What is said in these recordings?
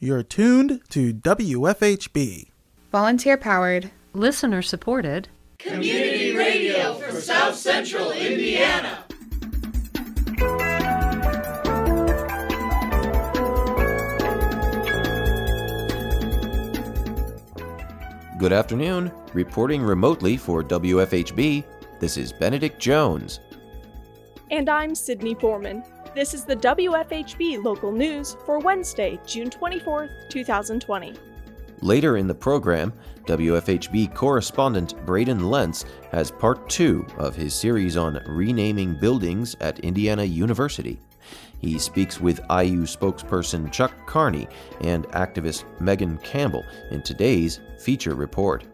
You're tuned to WFHB. Volunteer powered, listener supported, community radio for South Central Indiana. Good afternoon. Reporting remotely for WFHB, this is Benedict Jones. And I'm Sydney Foreman. This is the WFHB local news for Wednesday, June 24th, 2020. Later in the program, WFHB correspondent Braydyn Lents has part two of his series on renaming buildings at Indiana University. He speaks with IU spokesperson Chuck Carney and activist Megan Campbell in today's feature report.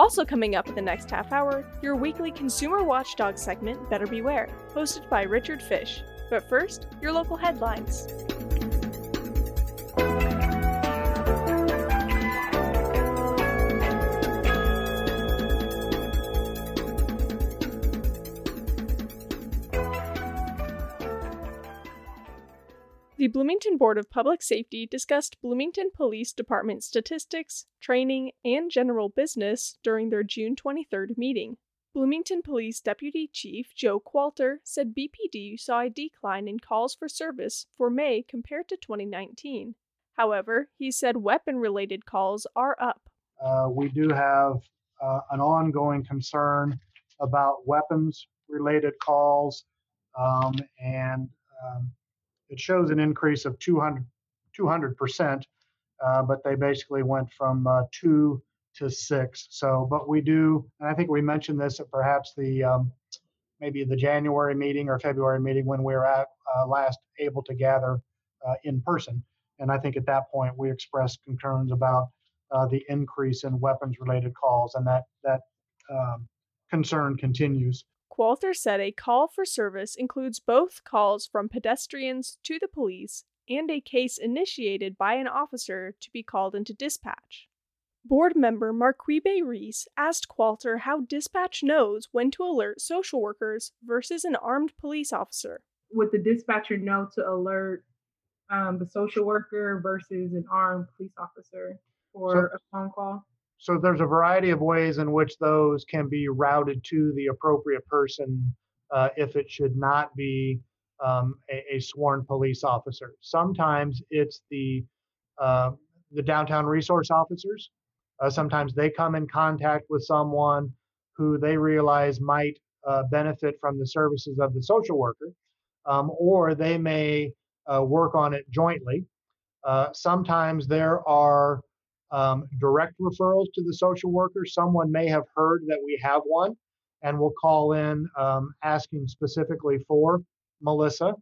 Also, coming up in the next half hour, your weekly Consumer Watchdog segment, Better Beware, hosted by Richard Fish. But first, your local headlines. The Bloomington Board of Public Safety discussed Bloomington Police Department statistics, training, and general business during their June 23rd meeting. Bloomington Police Deputy Chief Joe Qualter said BPD saw a decline in calls for service for May compared to 2019. However, he said weapon related calls are up. Uh, we do have uh, an ongoing concern about weapons related calls, um, and um, it shows an increase of 200 percent, uh, but they basically went from uh, two to six. So, but we do, and I think we mentioned this at perhaps the um, maybe the January meeting or February meeting when we were at uh, last able to gather uh, in person. And I think at that point we expressed concerns about uh, the increase in weapons-related calls, and that that um, concern continues. Qualter said a call for service includes both calls from pedestrians to the police and a case initiated by an officer to be called into dispatch. Board member Marquibe Reese asked Qualter how dispatch knows when to alert social workers versus an armed police officer. Would the dispatcher know to alert um, the social worker versus an armed police officer for so, a phone call? So there's a variety of ways in which those can be routed to the appropriate person uh, if it should not be um, a, a, sworn police officer. Sometimes it's the uh, the downtown resource officers. Uh, sometimes they come in contact with someone who they realize might uh, benefit from the services of the social worker, um, or they may uh, work on it jointly. Uh, sometimes there are um, direct referrals to the social worker. Someone may have heard that we have one and will call in um, asking specifically for Melissa.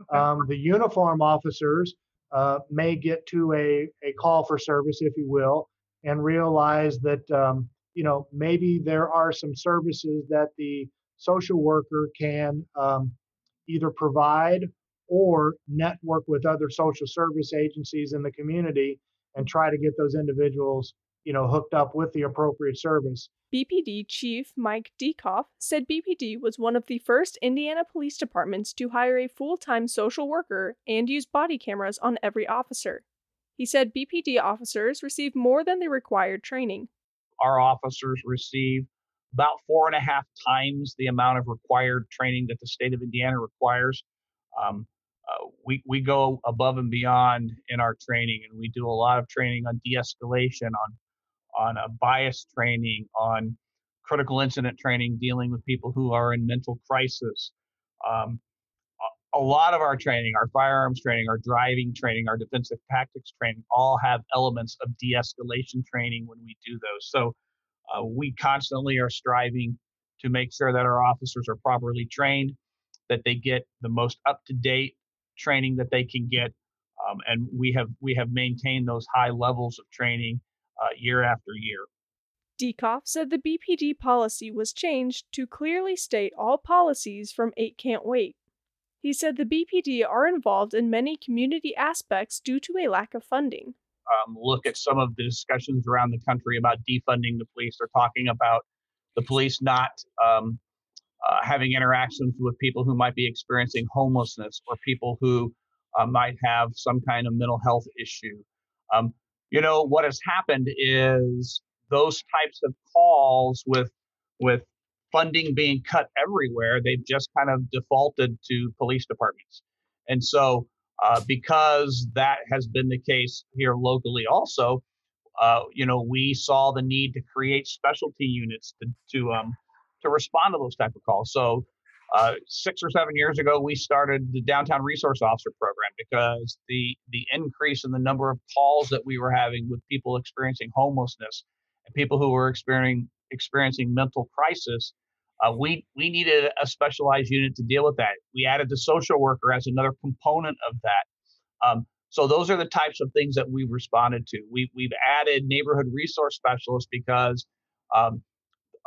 Okay. Um, the uniform officers uh, may get to a, a call for service, if you will, and realize that, um, you know, maybe there are some services that the social worker can um, either provide or network with other social service agencies in the community and try to get those individuals, you know, hooked up with the appropriate service. BPD Chief Mike Diekhoff said BPD was one of the first Indiana police departments to hire a full time social worker and use body cameras on every officer. He said BPD officers receive more than the required training. Our officers receive about four and a half times the amount of required training that the state of Indiana requires. Um, uh, we, we go above and beyond in our training, and we do a lot of training on de-escalation, on on a bias training, on critical incident training, dealing with people who are in mental crisis. Um, a, lot of our training, our firearms training, our driving training, our defensive tactics training, all have elements of de-escalation training when we do those. So uh, we constantly are striving to make sure that our officers are properly trained, that they get the most up-to-date training that they can get, um, and we have we have maintained those high levels of training uh, year after year. Diekhoff said the BPD policy was changed to clearly state all policies from 8 Can't Wait. He said the BPD are involved in many community aspects due to a lack of funding. Um, look at some of the discussions around the country about defunding the police. They're talking about the police not um, uh, having interactions with people who might be experiencing homelessness or people who uh, might have some kind of mental health issue. Um, you know what has happened is those types of calls with with funding being cut everywhere, they've just kind of defaulted to police departments. And so, uh, because that has been the case here locally, also, uh, you know, we saw the need to create specialty units to to um, to respond to those type of calls. So, uh, six or seven years ago, we started the downtown resource officer program because the the increase in the number of calls that we were having with people experiencing homelessness and people who were experiencing experiencing mental crisis, uh, we we needed a specialized unit to deal with that. We added the social worker as another component of that. Um, so those are the types of things that we've responded to. We we've added neighborhood resource specialists because um,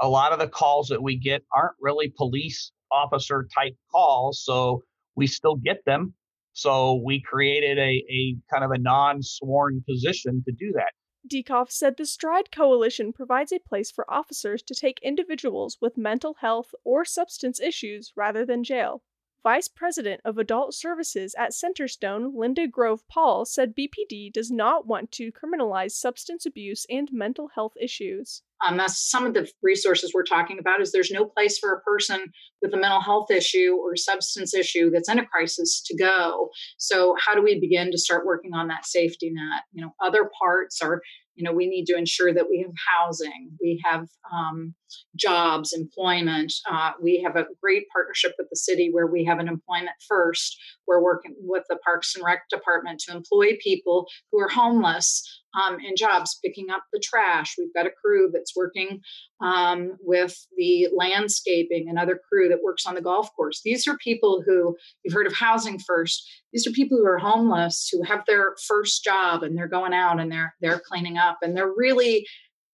a lot of the calls that we get aren't really police officer type calls, so we still get them. So we created a, a kind of a non-sworn position to do that. Diekhoff said the Stride Coalition provides a place for officers to take individuals with mental health or substance issues rather than jail. Vice President of Adult Services at Centerstone, Linda Grove Paul, said BPD does not want to criminalize substance abuse and mental health issues. Um, that's some of the resources we're talking about is there's no place for a person with a mental health issue or substance issue that's in a crisis to go. So how do we begin to start working on that safety net? You know, other parts are you know we need to ensure that we have housing we have um, jobs employment uh, we have a great partnership with the city where we have an employment first. We're working with the parks and rec department to employ people who are homeless um, in jobs picking up the trash. We've got a crew that's working um, with the landscaping another crew that works on the golf course. These are people who you've heard of housing first. These are people who are homeless who have their first job and they're going out and they're they're cleaning up and they're really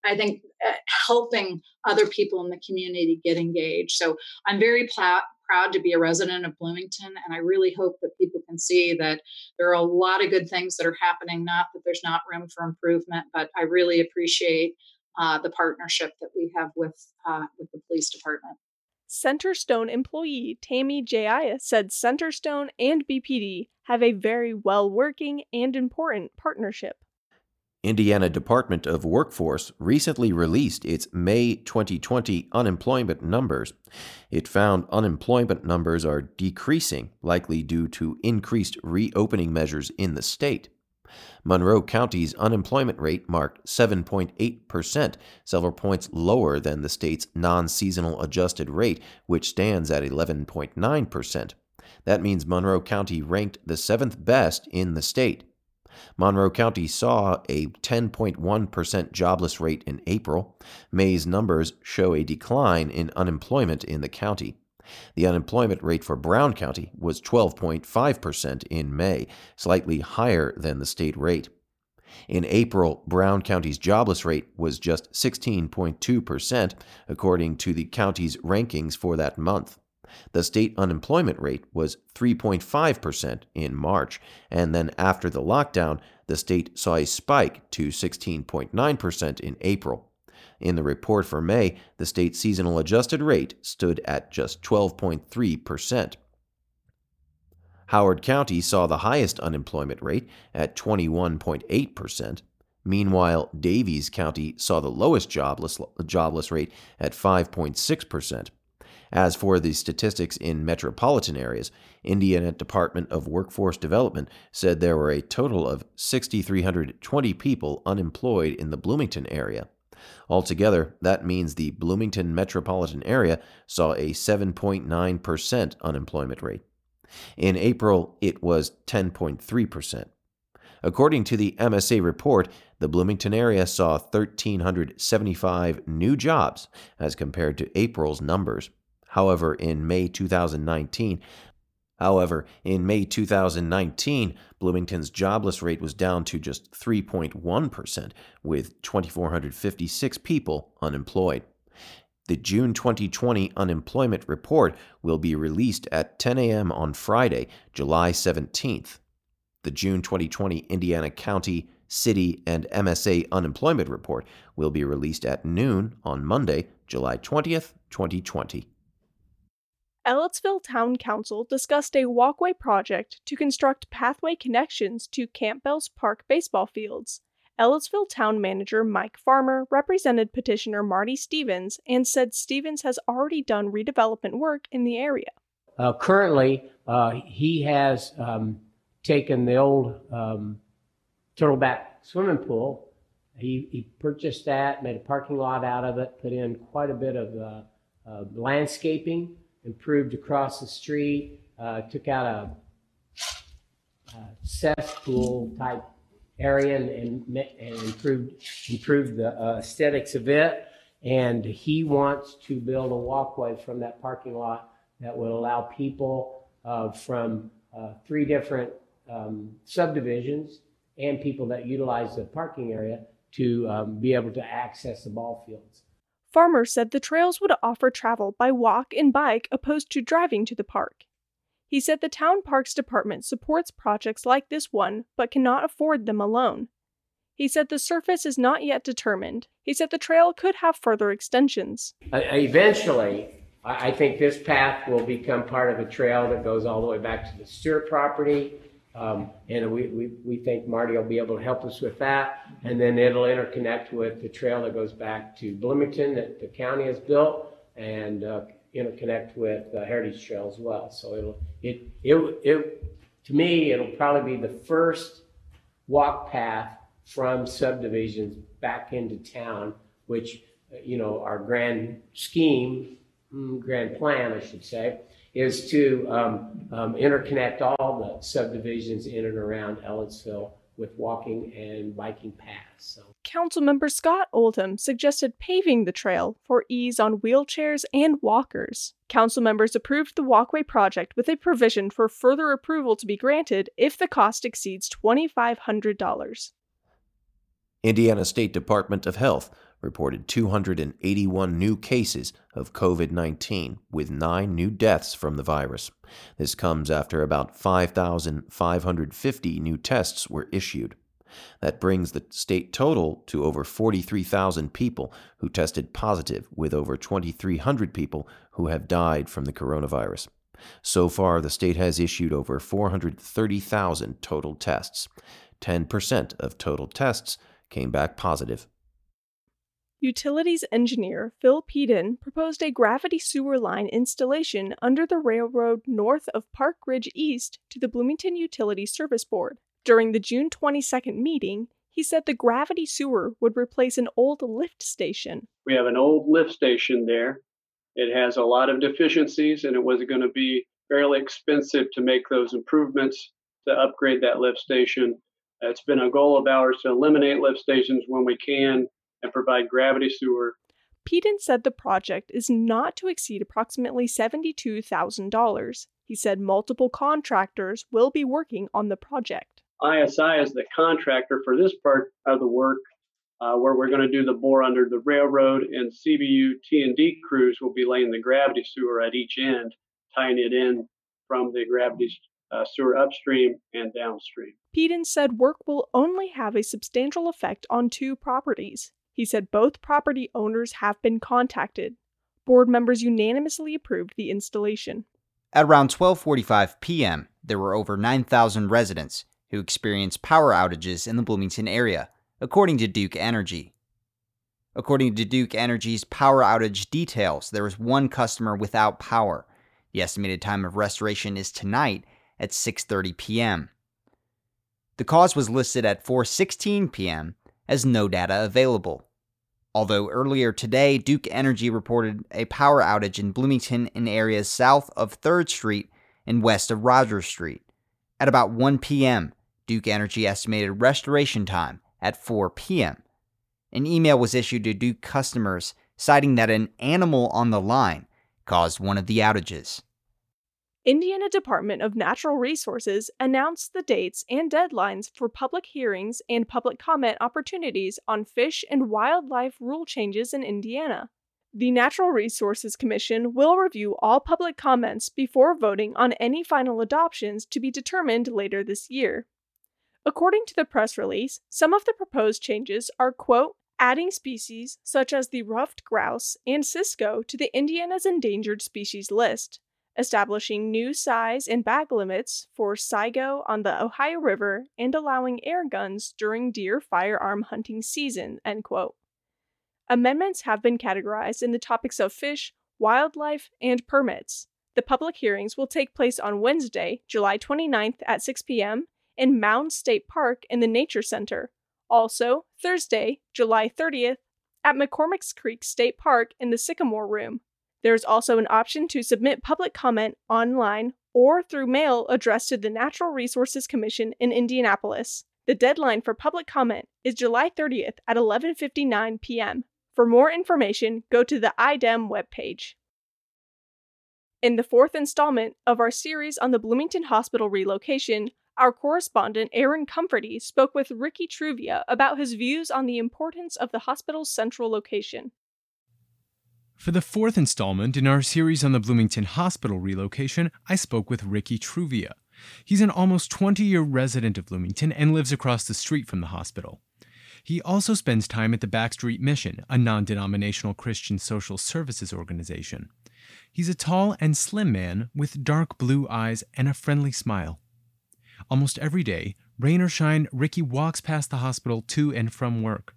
i think uh, helping other people in the community get engaged. So i'm very pl- proud to be a resident of bloomington and i really hope that people can see that there are a lot of good things that are happening not that there's not room for improvement but i really appreciate uh, the partnership that we have with uh, with the police department Centerstone employee Tammy Jaya said Centerstone and BPD have a very well working and important partnership. Indiana Department of Workforce recently released its May 2020 unemployment numbers. It found unemployment numbers are decreasing, likely due to increased reopening measures in the state. Monroe County's unemployment rate marked 7.8%, several points lower than the state's non seasonal adjusted rate, which stands at 11.9%. That means Monroe County ranked the seventh best in the state. Monroe County saw a 10.1% jobless rate in April. May's numbers show a decline in unemployment in the county. The unemployment rate for Brown County was 12.5% in May, slightly higher than the state rate. In April, Brown County's jobless rate was just 16.2%, according to the county's rankings for that month. The state unemployment rate was 3.5% in March, and then after the lockdown, the state saw a spike to 16.9% in April. In the report for May, the state's seasonal adjusted rate stood at just 12.3%. Howard County saw the highest unemployment rate at 21.8%. Meanwhile, Daviess County saw the lowest jobless, jobless rate at 5.6%. As for the statistics in metropolitan areas, Indiana Department of Workforce Development said there were a total of 6,320 people unemployed in the Bloomington area. Altogether, that means the Bloomington metropolitan area saw a 7.9% unemployment rate. In April, it was 10.3%. According to the MSA report, the Bloomington area saw 1,375 new jobs as compared to April's numbers. However, in May 2019, However, in May 2019, Bloomington's jobless rate was down to just 3.1%, with 2,456 people unemployed. The June 2020 unemployment report will be released at 10 a.m. on Friday, July 17th. The June 2020 Indiana County, City, and MSA unemployment report will be released at noon on Monday, July 20th, 2020. Ellettsville Town Council discussed a walkway project to construct pathway connections to Campbell's Park baseball fields. Ellettsville Town Manager Mike Farmer represented petitioner Marty Stevens and said Stevens has already done redevelopment work in the area. Uh, currently, uh, he has um, taken the old um, Turtleback swimming pool. He, he, purchased that, made a parking lot out of it, put in quite a bit of uh, landscaping, improved across the street, uh, took out a, a cesspool type area and, and, and, improved improved the uh, aesthetics of it. And he wants to build a walkway from that parking lot that would allow people uh, from uh, three different um, subdivisions and people that utilize the parking area to um, be able to access the ball fields. Farmer said the trails would offer travel by walk and bike opposed to driving to the park. He said the town parks department supports projects like this one but cannot afford them alone. He said the surface is not yet determined. He said the trail could have further extensions. Uh, eventually, I think this path will become part of a trail that goes all the way back to the Stewart property. Um, and we, we, we think Marty will be able to help us with that. And then it'll interconnect with the trail that goes back to Bloomington that the county has built and uh, interconnect with the Heritage Trail as well. So it'll, it, it, it, to me, it'll probably be the first walk path from subdivisions back into town, which, you know, our grand scheme Mm, grand plan, I should say, is to um, um, interconnect all the subdivisions in and around Ellettsville with walking and biking paths. So. Councilmember Scott Oldham suggested paving the trail for ease on wheelchairs and walkers. Council members approved the walkway project with a provision for further approval to be granted if the cost exceeds $2,500. Indiana State Department of Health reported 281 new cases of COVID 19, with nine new deaths from the virus. This comes after about 5,550 new tests were issued. That brings the state total to over 43,000 people who tested positive, with over 2,300 people who have died from the coronavirus. So far, the state has issued over 430,000 total tests. 10% of total tests came back positive. Utilities engineer Phil Peden proposed a gravity sewer line installation under the railroad north of Park Ridge East to the Bloomington Utility Service Board. During the June 22nd meeting, he said the gravity sewer would replace an old lift station. We have an old lift station there. It has a lot of deficiencies, and it was going to be fairly expensive to make those improvements to upgrade that lift station. It's been a goal of ours to eliminate lift stations when we can and provide gravity sewer. Peden said the project is not to exceed approximately $72,000. He said multiple contractors will be working on the project. ISI is the contractor for this part of the work, uh, where we're going to do the bore under the railroad, and CBU T&D crews will be laying the gravity sewer at each end, tying it in from the gravity uh, sewer upstream and downstream. Peden said work will only have a substantial effect on two properties. He said both property owners have been contacted. Board members unanimously approved the installation. At around 12:45 p.m., there were over 9,000 residents who experienced power outages in the Bloomington area, according to Duke Energy. According to Duke Energy's power outage details, there was one customer without power. The estimated time of restoration is tonight at 6:30 p.m. The cause was listed at 4:16 p.m. as no data available. Although earlier today, Duke Energy reported a power outage in Bloomington in areas south of 3rd Street and west of Rogers Street. At about 1 p.m., Duke Energy estimated restoration time at 4 p.m. An email was issued to Duke customers citing that an animal on the line caused one of the outages. Indiana Department of Natural Resources announced the dates and deadlines for public hearings and public comment opportunities on fish and wildlife rule changes in Indiana. The Natural Resources Commission will review all public comments before voting on any final adoptions to be determined later this year. According to the press release, some of the proposed changes are, quote, adding species such as the ruffed grouse and cisco to the Indiana's endangered species list, establishing new size and bag limits for SIGO on the Ohio River and allowing air guns during deer firearm hunting season, end quote. Amendments have been categorized in the topics of fish, wildlife, and permits. The public hearings will take place on Wednesday, July 29th at 6 p.m. in Mound State Park in the Nature Center. Also, Thursday, July 30th at McCormick's Creek State Park in the Sycamore Room. There is also an option to submit public comment online or through mail addressed to the Natural Resources Commission in Indianapolis. The deadline for public comment is July 30th at 11:59 p.m. For more information, go to the IDEM webpage. In the fourth installment of our series on the Bloomington Hospital relocation, our correspondent Aaron Comforty spoke with Ricky Truvia about his views on the importance of the hospital's central location. For the fourth installment in our series on the Bloomington Hospital relocation, I spoke with Ricky Truvia. He's an almost 20 year resident of Bloomington and lives across the street from the hospital. He also spends time at the Backstreet Mission, a non denominational Christian social services organization. He's a tall and slim man with dark blue eyes and a friendly smile. Almost every day, rain or shine, Ricky walks past the hospital to and from work.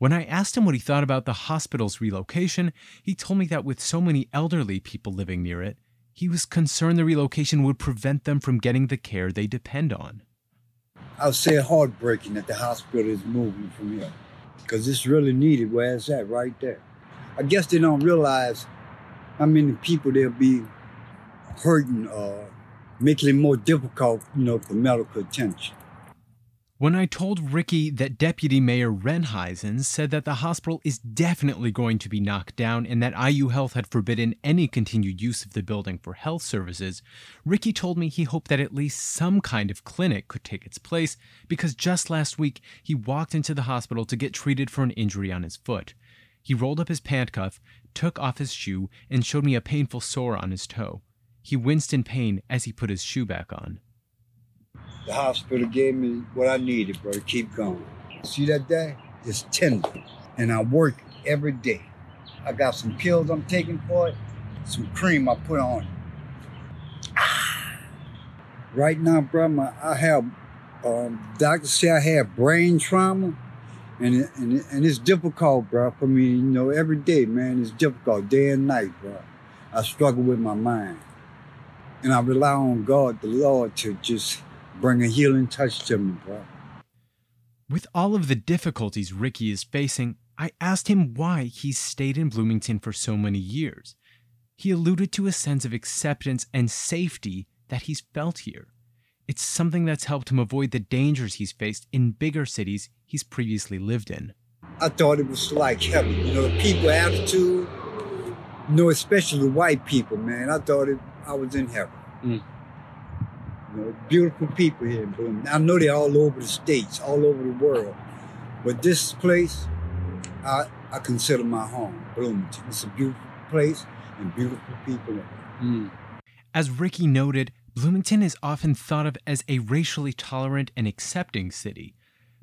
When I asked him what he thought about the hospital's relocation, he told me that with so many elderly people living near it, he was concerned the relocation would prevent them from getting the care they depend on. I would say heartbreaking that the hospital is moving from here because it's really needed where it's at, right there. I guess they don't realize how many people they'll be hurting or making it more difficult, you know, for medical attention. When I told Ricky that Deputy Mayor Renneisen said that the hospital is definitely going to be knocked down and that IU Health had forbidden any continued use of the building for health services, Ricky told me he hoped that at least some kind of clinic could take its place because just last week he walked into the hospital to get treated for an injury on his foot. He rolled up his pant cuff, took off his shoe, and showed me a painful sore on his toe. He winced in pain as he put his shoe back on. The hospital gave me what I needed, bro, to keep going. See that day? It's tender. And I work every day. I got some pills I'm taking for it, some cream I put on it. Right now, bro, my, I have, um, doctors say I have brain trauma. And, and, and it's difficult, bro, for me, you know, every day, man, it's difficult, day and night, bro. I struggle with my mind. And I rely on God, the Lord, to just bring a healing touch to me, bro. With all of the difficulties Ricky is facing, I asked him why he's stayed in Bloomington for so many years. He alluded to a sense of acceptance and safety that he's felt here. It's something that's helped him avoid the dangers he's faced in bigger cities he's previously lived in. I thought it was like heaven, you know, the people attitude, you know, especially white people, man. I thought it, I was in heaven. Mm. You know, beautiful people here in Bloomington. I know they're all over the states, all over the world. But this place, I, I consider my home, Bloomington. It's a beautiful place and beautiful people. Mm. As Ricky noted, Bloomington is often thought of as a racially tolerant and accepting city.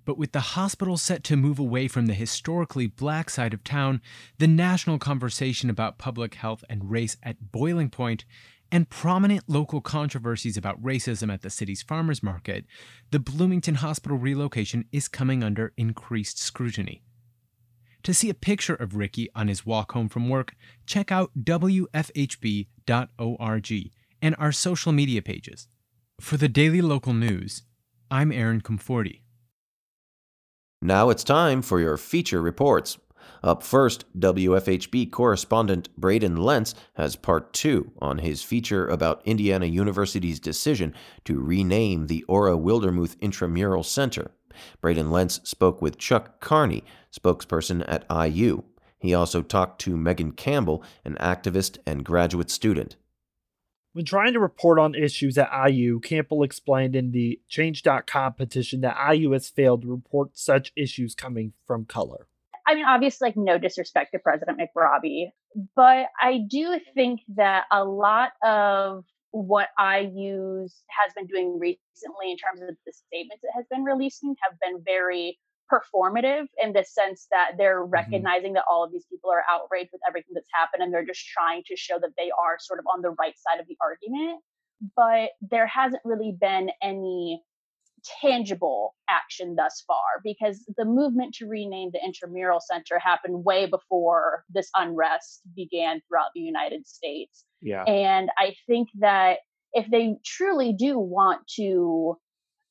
But with the hospital set to move away from the historically black side of town, the national conversation about public health and race at boiling point, and prominent local controversies about racism at the city's farmers market, the Bloomington Hospital relocation is coming under increased scrutiny. To see a picture of Ricky on his walk home from work, check out WFHB.org and our social media pages. For the daily local news, I'm Aaron Comforty. Now it's time for your feature reports. Up first, WFHB correspondent Braydyn Lents has part two on his feature about Indiana University's decision to rename the Ora Wildermuth Intramural Center. Braydyn Lents spoke with Chuck Carney, spokesperson at IU. He also talked to Megan Campbell, an activist and graduate student. When trying to report on issues at IU, Campbell explained in the Change.com petition that IU has failed to report such issues coming from color. I mean, obviously, like no disrespect to President McRobbie, but I do think that a lot of what IU's has been doing recently in terms of the statements it has been releasing have been very performative in the sense that they're mm-hmm. recognizing mm-hmm. that all of these people are outraged with everything that's happened and they're just trying to show that they are sort of on the right side of the argument. But there hasn't really been any tangible action thus far because the movement to rename the intramural center happened way before this unrest began throughout the United States. Yeah. And I think that if they truly do want to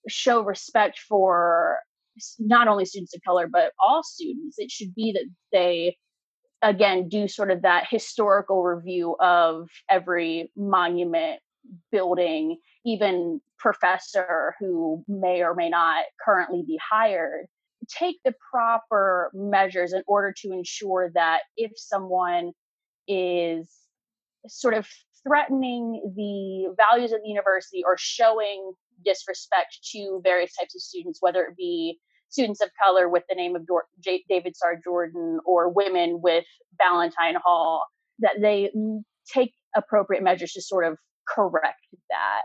show respect for not only students of color but all students it should be that they again do sort of that historical review of every monument building even professor who may or may not currently be hired take the proper measures in order to ensure that if someone is sort of threatening the values of the university or showing disrespect to various types of students, whether it be students of color with the name of David Starr Jordan or women with Valentine Hall, that they mm, take appropriate measures to sort of correct that.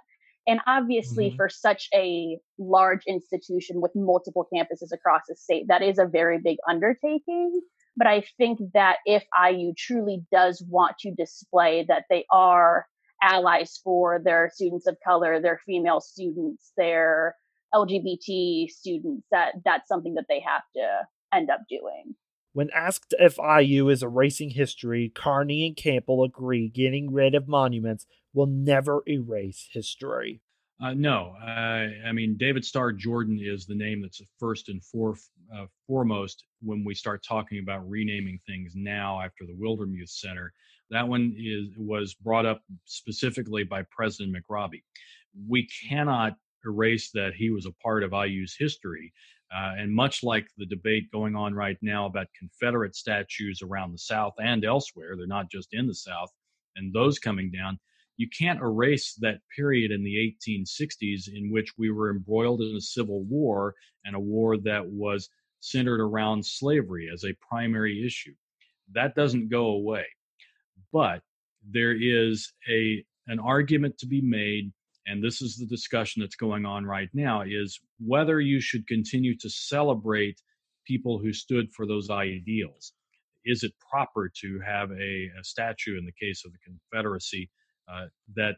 And obviously, mm-hmm. for such a large institution with multiple campuses across the state, that is a very big undertaking. But I think that if IU truly does want to display that they are allies for their students of color, their female students, their LGBT students, that that's something that they have to end up doing. When asked if IU is erasing history, Carney and Campbell agree getting rid of monuments will never erase history. Uh, no, uh, I mean David Starr Jordan is the name that's first and for, uh, foremost when we start talking about renaming things now after the Wildermuth Center. That one is was brought up specifically by President McRobbie. We cannot erase that he was a part of IU's history. Uh, and much like the debate going on right now about Confederate statues around the South and elsewhere, they're not just in the South, and those coming down, you can't erase that period in the 1860s in which we were embroiled in a civil war and a war that was centered around slavery as a primary issue. That doesn't go away. But there is a an argument to be made and this is the discussion that's going on right now is whether you should continue to celebrate people who stood for those ideals is it proper to have a, a statue in the case of the confederacy uh, that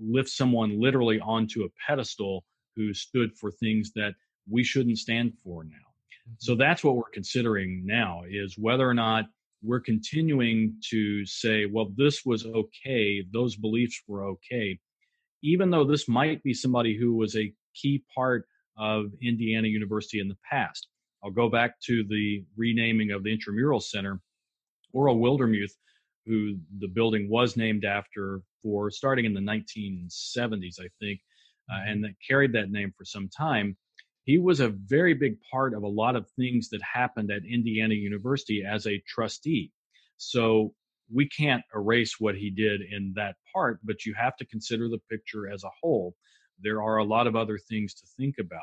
lifts someone literally onto a pedestal who stood for things that we shouldn't stand for now. Mm-hmm. So that's what we're considering now is whether or not we're continuing to say, well, this was okay, those beliefs were okay, even though this might be somebody who was a key part of Indiana University in the past. I'll go back to the renaming of the Intramural Center. Oral Wildermuth who the building was named after for starting in the 1970s, I think, uh, mm-hmm. and that carried that name for some time. He was a very big part of a lot of things that happened at Indiana University as a trustee. So we can't erase what he did in that part, but you have to consider the picture as a whole. There are a lot of other things to think about.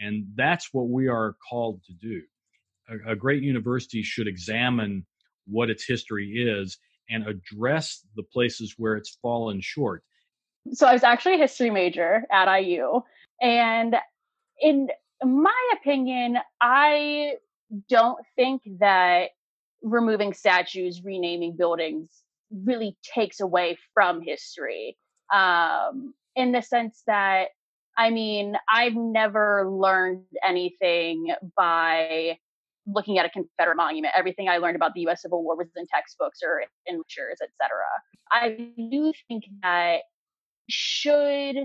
And that's what we are called to do. A, a great university should examine what its history is and address the places where it's fallen short. So I was actually a history major at IU. And in my opinion, I don't think that removing statues, renaming buildings really takes away from history. Um, in the sense that, I mean, I've never learned anything by looking at a Confederate monument. Everything I learned about the U.S. Civil War was in textbooks or in lectures, etc. I do think that should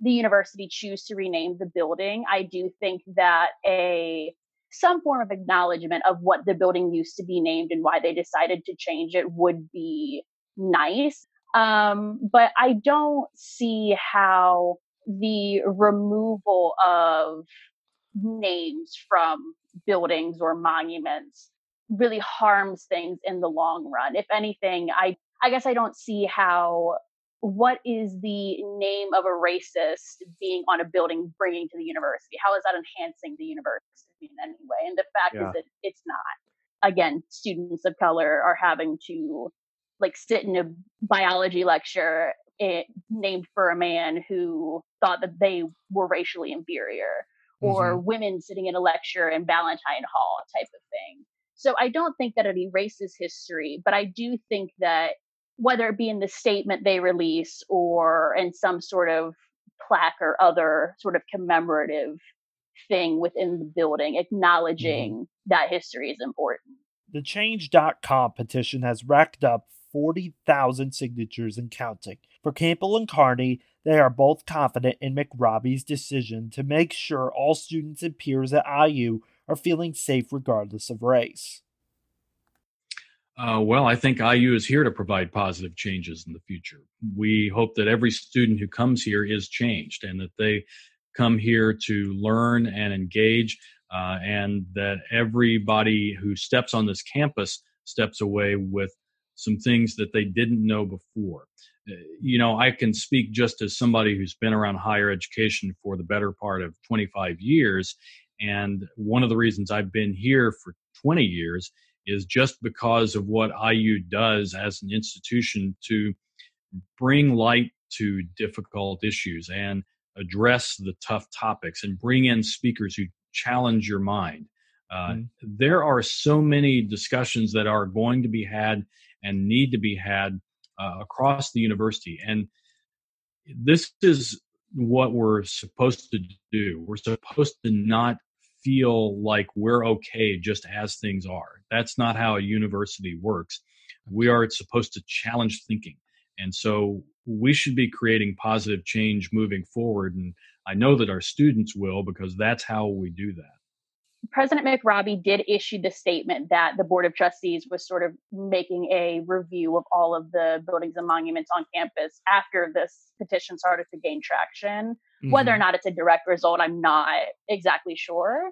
the university choose to rename the building, I do think that a some form of acknowledgement of what the building used to be named and why they decided to change it would be nice. Um, but I don't see how the removal of names from buildings or monuments really harms things in the long run. If anything, I I guess I don't see how what is the name of a racist being on a building bringing to the university? How is that enhancing the university in any way? And the fact yeah. is that it's not. Again, students of color are having to like sit in a biology lecture it, eh, named for a man who thought that they were racially inferior or Mm-hmm. women sitting in a lecture in Valentine Hall type of thing. So I don't think that it erases history, but I do think that whether it be in the statement they release or in some sort of plaque or other sort of commemorative thing within the building, acknowledging that history is important. The Change.com petition has racked up 40,000 signatures and counting. For Campbell and Carney, they are both confident in McRobbie's decision to make sure all students and peers at IU are feeling safe regardless of race. Uh, well, I think IU is here to provide positive changes in the future. We hope that every student who comes here is changed and that they come here to learn and engage, uh, and that everybody who steps on this campus steps away with some things that they didn't know before. You know, I can speak just as somebody who's been around higher education for the better part of 25 years. And one of the reasons I've been here for 20 years is just because of what IU does as an institution to bring light to difficult issues and address the tough topics and bring in speakers who challenge your mind. Uh, There are so many discussions that are going to be had and need to be had uh, across the university. And this is what we're supposed to do. We're supposed to not feel like we're okay just as things are. That's not how a university works. We are supposed to challenge thinking. And so we should be creating positive change moving forward. And I know that our students will because that's how we do that. President McRobbie did issue the statement that the Board of Trustees was sort of making a review of all of the buildings and monuments on campus after this petition started to gain traction. Whether or Mhm. not it's a direct result, I'm not exactly sure.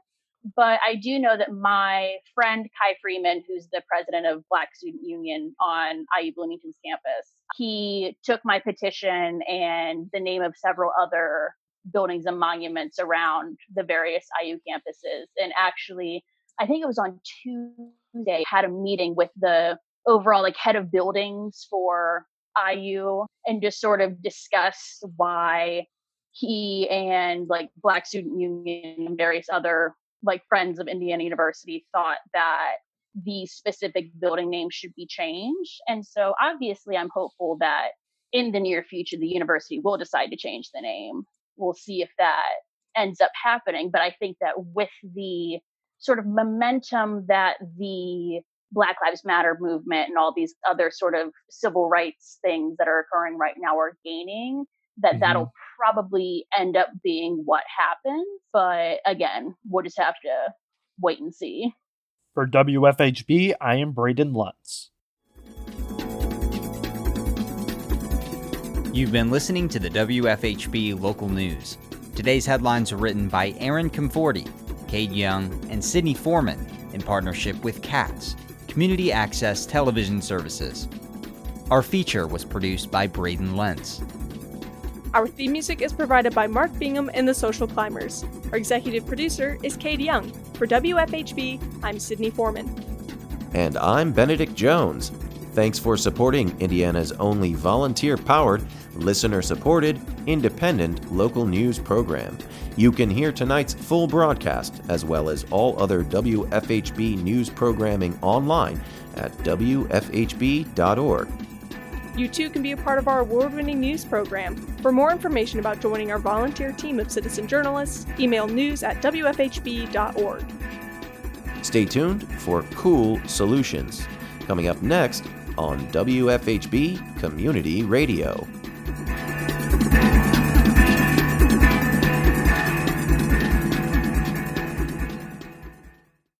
But I do know that my friend Kai Freeman, who's the president of Black Student Union on IU Bloomington's campus, he took my petition and the name of several other buildings and monuments around the various IU campuses. And actually, I think it was on Tuesday, had a meeting with the overall like head of buildings for IU and just sort of discuss why he and like Black Student Union and various other like friends of Indiana University thought that the specific building name should be changed. And so obviously I'm hopeful that in the near future the university will decide to change the name. We'll see if that ends up happening. But I think that with the sort of momentum that the Black Lives Matter movement and all these other sort of civil rights things that are occurring right now are gaining, that that'll mm-hmm. probably end up being what happens. But again, we'll just have to wait and see. For WFHB, I am Braydyn Lents. You've been listening to the WFHB local news. Today's headlines are written by Aaron Comforty, Kade Young, and Sydney Foreman in partnership with CATS, Community Access Television Services. Our feature was produced by Braydyn Lents. Our theme music is provided by Mark Bingham and the Social Climbers. Our executive producer is Kade Young. For WFHB, I'm Sydney Foreman. And I'm Benedict Jones. Thanks for supporting Indiana's only volunteer powered, listener supported, independent local news program. You can hear tonight's full broadcast as well as all other WFHB news programming online at WFHB.org. You too can be a part of our award winning news program. For more information about joining our volunteer team of citizen journalists, email news at WFHB.org. Stay tuned for Cool Solutions. Coming up next on WFHB Community Radio.